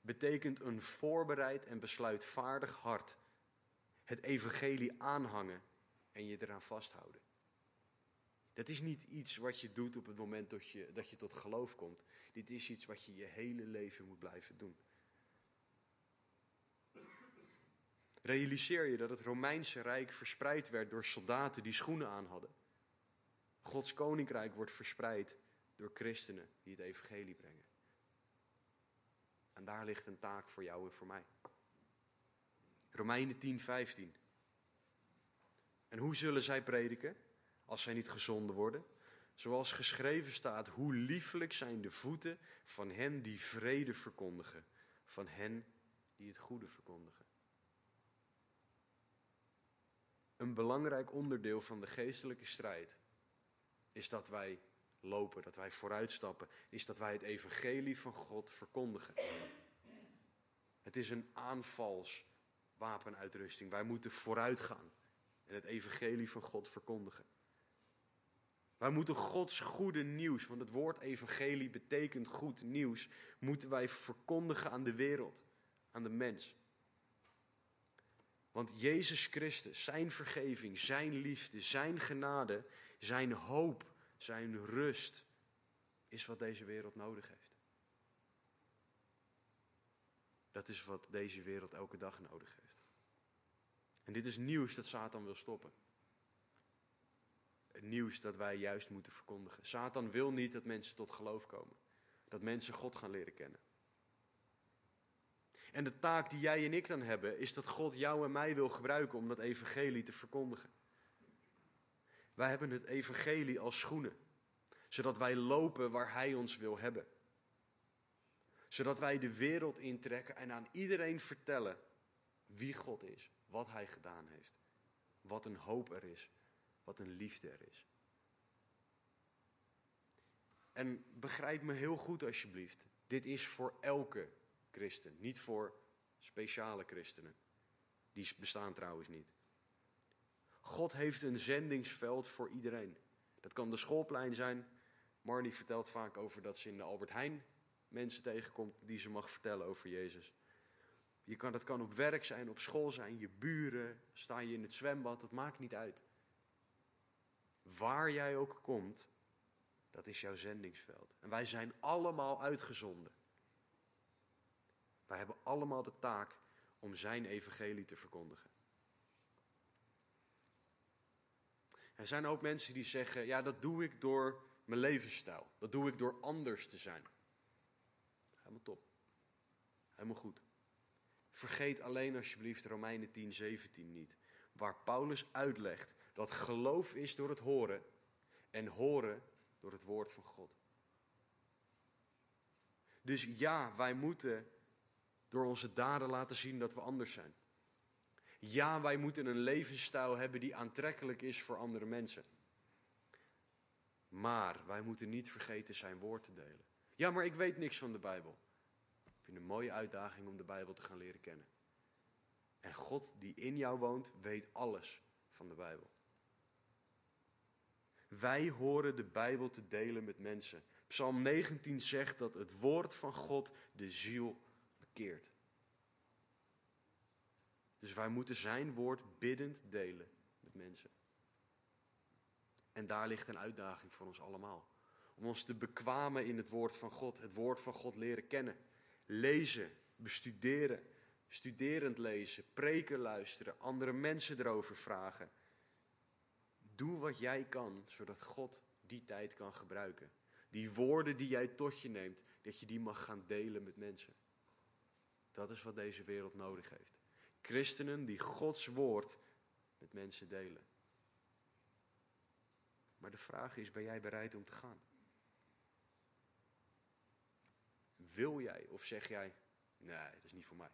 betekent een voorbereid en besluitvaardig hart. het evangelie aanhangen en je eraan vasthouden. Dat is niet iets wat je doet op het moment dat je, dat je tot geloof komt. Dit is iets wat je je hele leven moet blijven doen. Realiseer je dat het Romeinse Rijk verspreid werd door soldaten die schoenen aan hadden. Gods koninkrijk wordt verspreid door christenen die het evangelie brengen. En daar ligt een taak voor jou en voor mij. Romeinen 10, 15. En hoe zullen zij prediken als zij niet gezonden worden? Zoals geschreven staat, hoe liefelijk zijn de voeten van hen die vrede verkondigen, van hen die het goede verkondigen. Een belangrijk onderdeel van de geestelijke strijd is dat wij lopen, dat wij vooruitstappen, is dat wij het evangelie van God verkondigen. Het is een aanvalswapenuitrusting. Wij moeten vooruitgaan en het evangelie van God verkondigen. Wij moeten Gods goede nieuws, want het woord evangelie betekent goed nieuws, moeten wij verkondigen aan de wereld, aan de mens. Want Jezus Christus, zijn vergeving, zijn liefde, zijn genade, zijn hoop, zijn rust, is wat deze wereld nodig heeft. Dat is wat deze wereld elke dag nodig heeft. En dit is nieuws dat Satan wil stoppen. Het nieuws dat wij juist moeten verkondigen. Satan wil niet dat mensen tot geloof komen. Dat mensen God gaan leren kennen. En de taak die jij en ik dan hebben, is dat God jou en mij wil gebruiken om dat evangelie te verkondigen. Wij hebben het evangelie als schoenen, zodat wij lopen waar Hij ons wil hebben. Zodat wij de wereld intrekken en aan iedereen vertellen wie God is, wat Hij gedaan heeft, wat een hoop er is, wat een liefde er is. En begrijp me heel goed alsjeblieft, dit is voor elke christen, niet voor speciale christenen. Die bestaan trouwens niet. God heeft een zendingsveld voor iedereen. Dat kan de schoolplein zijn. Marnie vertelt vaak over dat ze in de Albert Heijn mensen tegenkomt die ze mag vertellen over Jezus. Je kan, dat kan op werk zijn, op school zijn, je buren, sta je in het zwembad, dat maakt niet uit. Waar jij ook komt, dat is jouw zendingsveld. En wij zijn allemaal uitgezonden. Wij hebben allemaal de taak om zijn evangelie te verkondigen. Er zijn ook mensen die zeggen, ja dat doe ik door mijn levensstijl. Dat doe ik door anders te zijn. Helemaal top. Helemaal goed. Vergeet alleen alsjeblieft Romeinen 10, 17 niet. Waar Paulus uitlegt dat geloof is door het horen en horen door het woord van God. Dus ja, wij moeten door onze daden laten zien dat we anders zijn. Ja, wij moeten een levensstijl hebben die aantrekkelijk is voor andere mensen. Maar wij moeten niet vergeten zijn woord te delen. Ja, maar ik weet niks van de Bijbel. Ik vind een mooie uitdaging om de Bijbel te gaan leren kennen. En God die in jou woont, weet alles van de Bijbel. Wij horen de Bijbel te delen met mensen. Psalm 19 zegt dat het woord van God de ziel Dus wij moeten zijn woord biddend delen met mensen. En daar ligt een uitdaging voor ons allemaal. Om ons te bekwamen in het woord van God, het woord van God leren kennen. Lezen, bestuderen, studerend lezen, preken luisteren, andere mensen erover vragen. Doe wat jij kan, zodat God die tijd kan gebruiken. Die woorden die jij tot je neemt, dat je die mag gaan delen met mensen. Dat is wat deze wereld nodig heeft. Christenen die Gods woord met mensen delen. Maar de vraag is, ben jij bereid om te gaan? Wil jij of zeg jij, nee, dat is niet voor mij.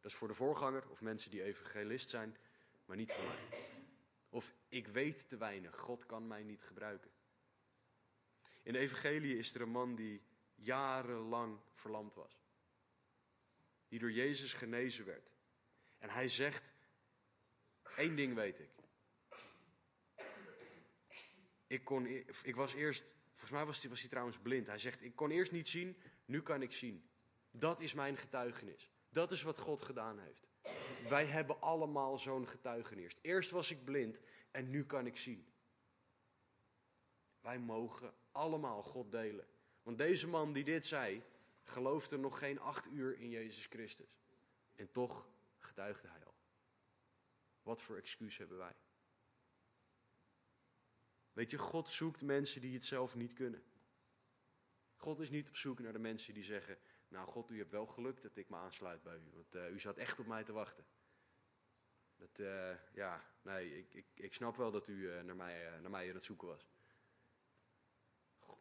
Dat is voor de voorganger of mensen die evangelist zijn, maar niet voor mij. Of ik weet te weinig, God kan mij niet gebruiken. In de evangelie is er een man die jarenlang verlamd was. Die door Jezus genezen werd. En hij zegt, één ding weet ik. Ik, kon, e- ik was eerst, volgens mij was hij, was hij trouwens blind. Hij zegt, ik kon eerst niet zien, nu kan ik zien. Dat is mijn getuigenis. Dat is wat God gedaan heeft. Wij hebben allemaal zo'n getuigenis. Eerst was ik blind en nu kan ik zien. Wij mogen allemaal God delen. Want deze man die dit zei, geloofde nog geen acht uur in Jezus Christus. En toch getuigde hij al. Wat voor excuus hebben wij? Weet je, God zoekt mensen die het zelf niet kunnen. God is niet op zoek naar de mensen die zeggen: Nou, God, u hebt wel geluk dat ik me aansluit bij u, want uh, u zat echt op mij te wachten. Dat, uh, ja, nee, ik, ik, ik snap wel dat u uh, naar, mij, naar mij aan het zoeken was.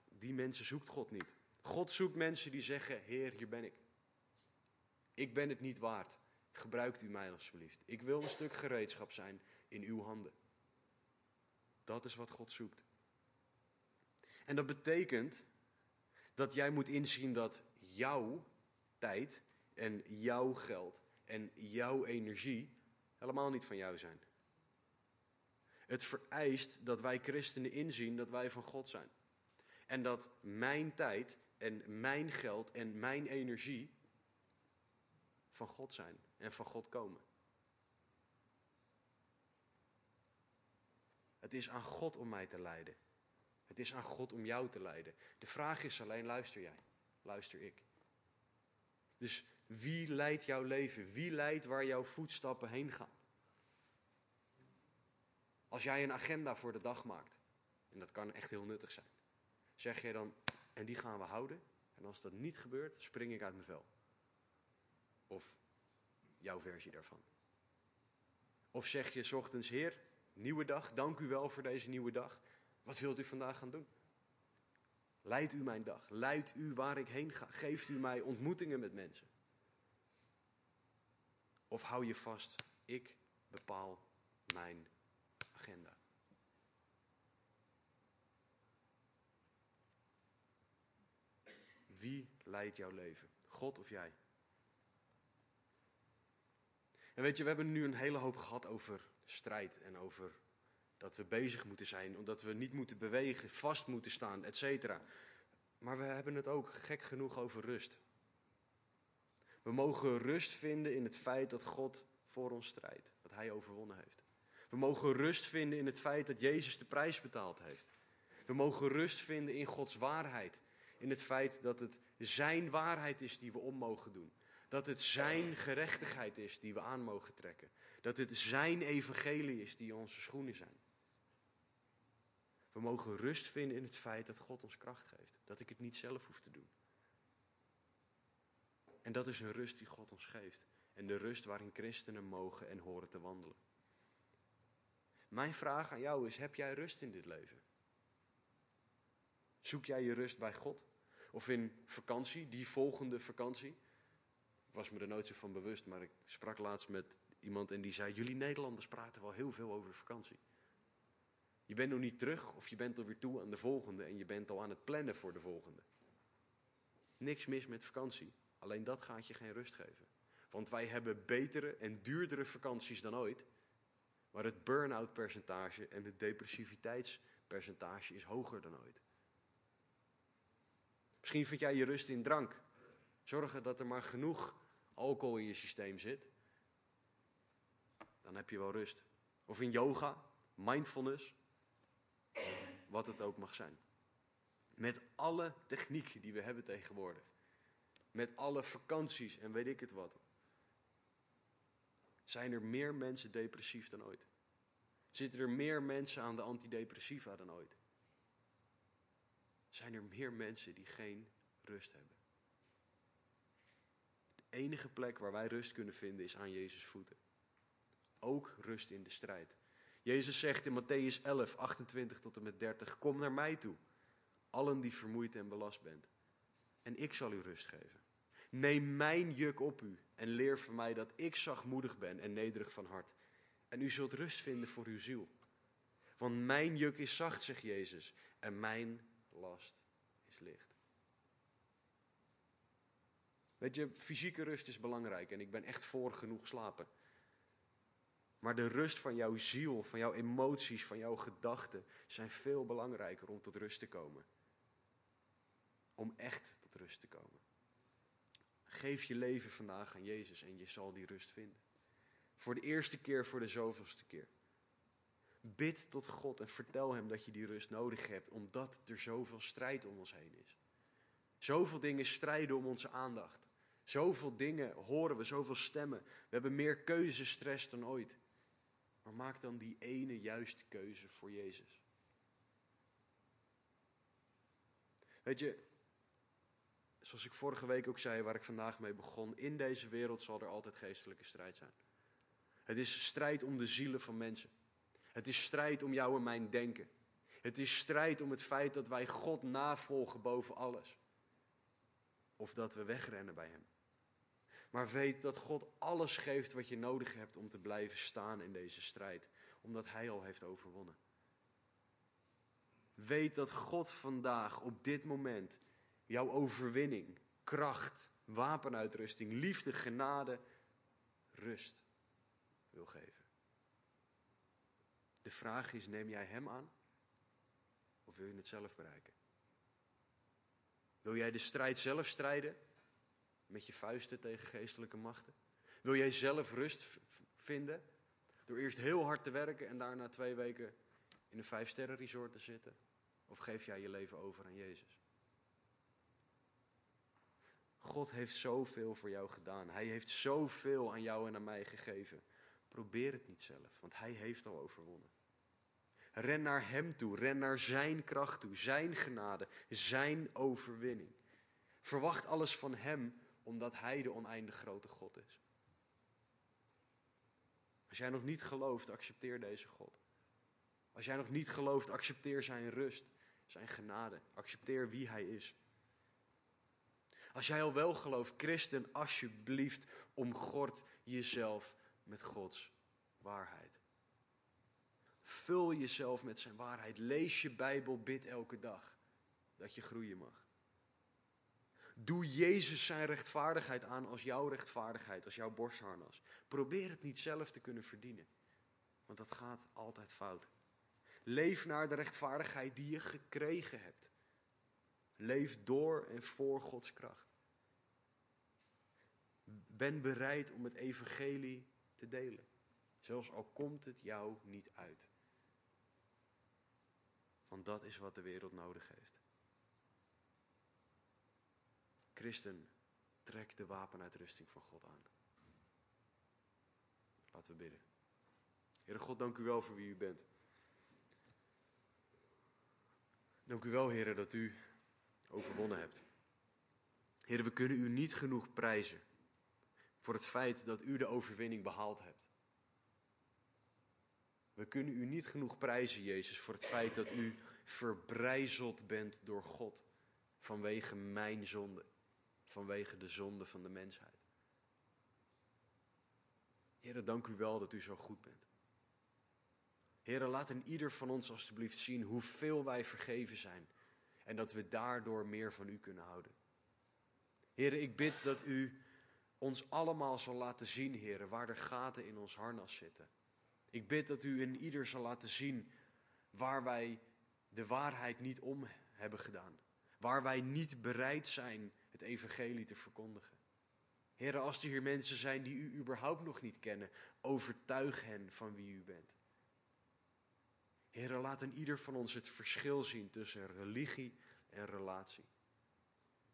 Die mensen zoekt God niet. God zoekt mensen die zeggen: Heer, hier ben ik. Ik ben het niet waard. Gebruikt u mij alsjeblieft. Ik wil een stuk gereedschap zijn in uw handen. Dat is wat God zoekt. En dat betekent dat jij moet inzien dat jouw tijd en jouw geld en jouw energie helemaal niet van jou zijn. Het vereist dat wij christenen inzien dat wij van God zijn. En dat mijn tijd en mijn geld en mijn energie van God zijn en van God komen. Het is aan God om mij te leiden. Het is aan God om jou te leiden. De vraag is alleen, luister jij? Luister ik? Dus wie leidt jouw leven? Wie leidt waar jouw voetstappen heen gaan? Als jij een agenda voor de dag maakt, en dat kan echt heel nuttig zijn, zeg je dan, en die gaan we houden, en als dat niet gebeurt, spring ik uit mijn vel. Of jouw versie daarvan. Of zeg je s ochtends, Heer, nieuwe dag, dank u wel voor deze nieuwe dag. Wat wilt u vandaag gaan doen? Leidt u mijn dag? Leidt u waar ik heen ga? Geeft u mij ontmoetingen met mensen? Of hou je vast, ik bepaal mijn agenda? Wie leidt jouw leven? God of jij? En weet je, we hebben nu een hele hoop gehad over strijd en over dat we bezig moeten zijn, omdat we niet moeten bewegen, vast moeten staan, et cetera. Maar we hebben het ook gek genoeg over rust. We mogen rust vinden in het feit dat God voor ons strijdt, dat Hij overwonnen heeft. We mogen rust vinden in het feit dat Jezus de prijs betaald heeft. We mogen rust vinden in Gods waarheid, in het feit dat het Zijn waarheid is die we om mogen doen. Dat het Zijn gerechtigheid is die we aan mogen trekken. Dat het Zijn evangelie is die onze schoenen zijn. We mogen rust vinden in het feit dat God ons kracht geeft. Dat ik het niet zelf hoef te doen. En dat is een rust die God ons geeft. En de rust waarin christenen mogen en horen te wandelen. Mijn vraag aan jou is: heb jij rust in dit leven? Zoek jij je rust bij God? Of in vakantie, die volgende vakantie? Ik was me er nooit zo van bewust, maar ik sprak laatst met iemand en die zei: Jullie Nederlanders praten wel heel veel over vakantie. Je bent nog niet terug of je bent alweer toe aan de volgende en je bent al aan het plannen voor de volgende. Niks mis met vakantie, alleen dat gaat je geen rust geven. Want wij hebben betere en duurdere vakanties dan ooit, maar het burn-out percentage en het depressiviteitspercentage is hoger dan ooit. Misschien vind jij je rust in drank. Zorgen dat er maar genoeg alcohol in je systeem zit. Dan heb je wel rust. Of in yoga, mindfulness, wat het ook mag zijn. Met alle technieken die we hebben tegenwoordig. Met alle vakanties en weet ik het wat. Zijn er meer mensen depressief dan ooit? Zitten er meer mensen aan de antidepressiva dan ooit? Zijn er meer mensen die geen rust hebben? De enige plek waar wij rust kunnen vinden is aan Jezus' voeten. Ook rust in de strijd. Jezus zegt in Matthäus 11, 28 tot en met 30, kom naar mij toe, allen die vermoeid en belast bent. En ik zal u rust geven. Neem mijn juk op u en leer van mij dat ik zachtmoedig ben en nederig van hart. En u zult rust vinden voor uw ziel. Want mijn juk is zacht, zegt Jezus, en mijn last is licht. Weet je, fysieke rust is belangrijk en ik ben echt voor genoeg slapen. Maar de rust van jouw ziel, van jouw emoties, van jouw gedachten zijn veel belangrijker om tot rust te komen. Om echt tot rust te komen. Geef je leven vandaag aan Jezus en je zal die rust vinden. Voor de eerste keer, voor de zoveelste keer. Bid tot God en vertel Hem dat je die rust nodig hebt, omdat er zoveel strijd om ons heen is. Zoveel dingen strijden om onze aandacht. Zoveel dingen horen we, zoveel stemmen. We hebben meer keuzestress dan ooit. Maar maak dan die ene juiste keuze voor Jezus. Weet je, zoals ik vorige week ook zei, waar ik vandaag mee begon, in deze wereld zal er altijd geestelijke strijd zijn. Het is strijd om de zielen van mensen. Het is strijd om jou en mijn denken. Het is strijd om het feit dat wij God navolgen boven alles. Of dat we wegrennen bij Hem. Maar weet dat God alles geeft wat je nodig hebt om te blijven staan in deze strijd. Omdat Hij al heeft overwonnen. Weet dat God vandaag, op dit moment, jouw overwinning, kracht, wapenuitrusting, liefde, genade, rust wil geven. De vraag is, neem jij Hem aan? Of wil je het zelf bereiken? Wil jij de strijd zelf strijden? Met je vuisten tegen geestelijke machten? Wil jij zelf rust vinden? Door eerst heel hard te werken en daarna twee weken in een vijfsterren resort te zitten? Of geef jij je leven over aan Jezus? God heeft zoveel voor jou gedaan. Hij heeft zoveel aan jou en aan mij gegeven. Probeer het niet zelf, want Hij heeft al overwonnen. Ren naar Hem toe, ren naar Zijn kracht toe, Zijn genade, Zijn overwinning. Verwacht alles van Hem, omdat Hij de oneindig grote God is. Als jij nog niet gelooft, accepteer deze God. Als jij nog niet gelooft, accepteer Zijn rust, Zijn genade. Accepteer wie Hij is. Als jij al wel gelooft, christen, alsjeblieft, omgord jezelf met Gods waarheid. Vul jezelf met zijn waarheid. Lees je Bijbel, bid elke dag. Dat je groeien mag. Doe Jezus zijn rechtvaardigheid aan als jouw rechtvaardigheid, als jouw borstharnas. Probeer het niet zelf te kunnen verdienen, want dat gaat altijd fout. Leef naar de rechtvaardigheid die je gekregen hebt. Leef door en voor Gods kracht. Ben bereid om het evangelie te delen, zelfs al komt het jou niet uit. Want dat is wat de wereld nodig heeft. Christen, trek de wapenuitrusting van God aan. Laten we bidden. Heere God, dank u wel voor wie u bent. Dank u wel, Heer, dat u overwonnen hebt. Heer, we kunnen u niet genoeg prijzen voor het feit dat u de overwinning behaald hebt. We kunnen u niet genoeg prijzen, Jezus, voor het feit dat u verbrijzeld bent door God vanwege mijn zonde, vanwege de zonde van de mensheid. Heer, dank u wel dat u zo goed bent. Heer, laat in ieder van ons alstublieft zien hoeveel wij vergeven zijn en dat we daardoor meer van u kunnen houden. Heer, ik bid dat u ons allemaal zal laten zien, Heer, waar er gaten in ons harnas zitten. Ik bid dat u in ieder zal laten zien waar wij de waarheid niet om hebben gedaan. Waar wij niet bereid zijn het evangelie te verkondigen. Heren, als er hier mensen zijn die u überhaupt nog niet kennen, overtuig hen van wie u bent. Heren, laat in ieder van ons het verschil zien tussen religie en relatie.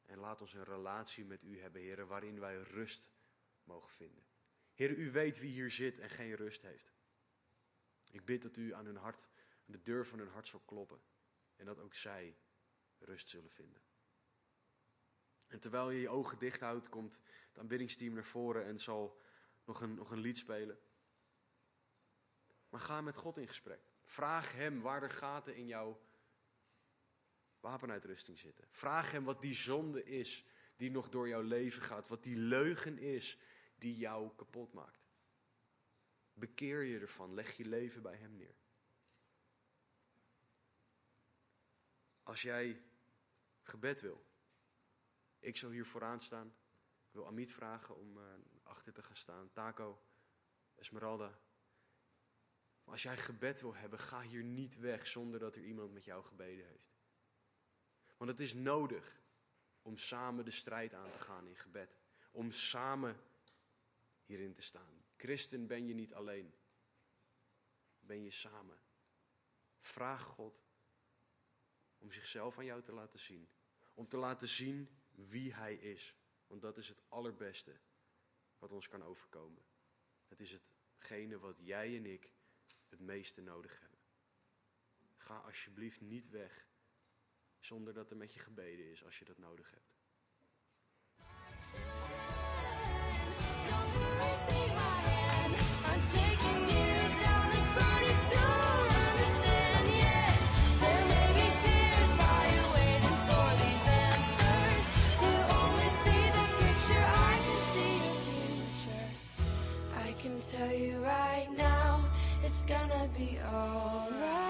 En laat ons een relatie met u hebben, heren, waarin wij rust mogen vinden. Heren, u weet wie hier zit en geen rust heeft. Ik bid dat u aan hun hart, aan de deur van hun hart zal kloppen. En dat ook zij rust zullen vinden. En terwijl je je ogen dicht houdt, komt het aanbiddingsteam naar voren en zal nog een, nog een lied spelen. Maar ga met God in gesprek. Vraag Hem waar er gaten in jouw wapenuitrusting zitten. Vraag Hem wat die zonde is die nog door jouw leven gaat. Wat die leugen is die jou kapot maakt. Bekeer je ervan. Leg je leven bij Hem neer. Als jij gebed wil. Ik zal hier vooraan staan. Ik wil Amit vragen om uh, achter te gaan staan. Taco, Esmeralda. Als jij gebed wil hebben, ga hier niet weg zonder dat er iemand met jou gebeden heeft. Want het is nodig om samen de strijd aan te gaan in gebed. om samen hierin te staan. Christen ben je niet alleen. Ben je samen. Vraag God om zichzelf aan jou te laten zien. Om te laten zien wie Hij is. Want dat is het allerbeste wat ons kan overkomen. Het is hetgene wat jij en ik het meeste nodig hebben. Ga alsjeblieft niet weg zonder dat er met je gebeden is als je dat nodig hebt. Tell you right now, it's gonna be alright.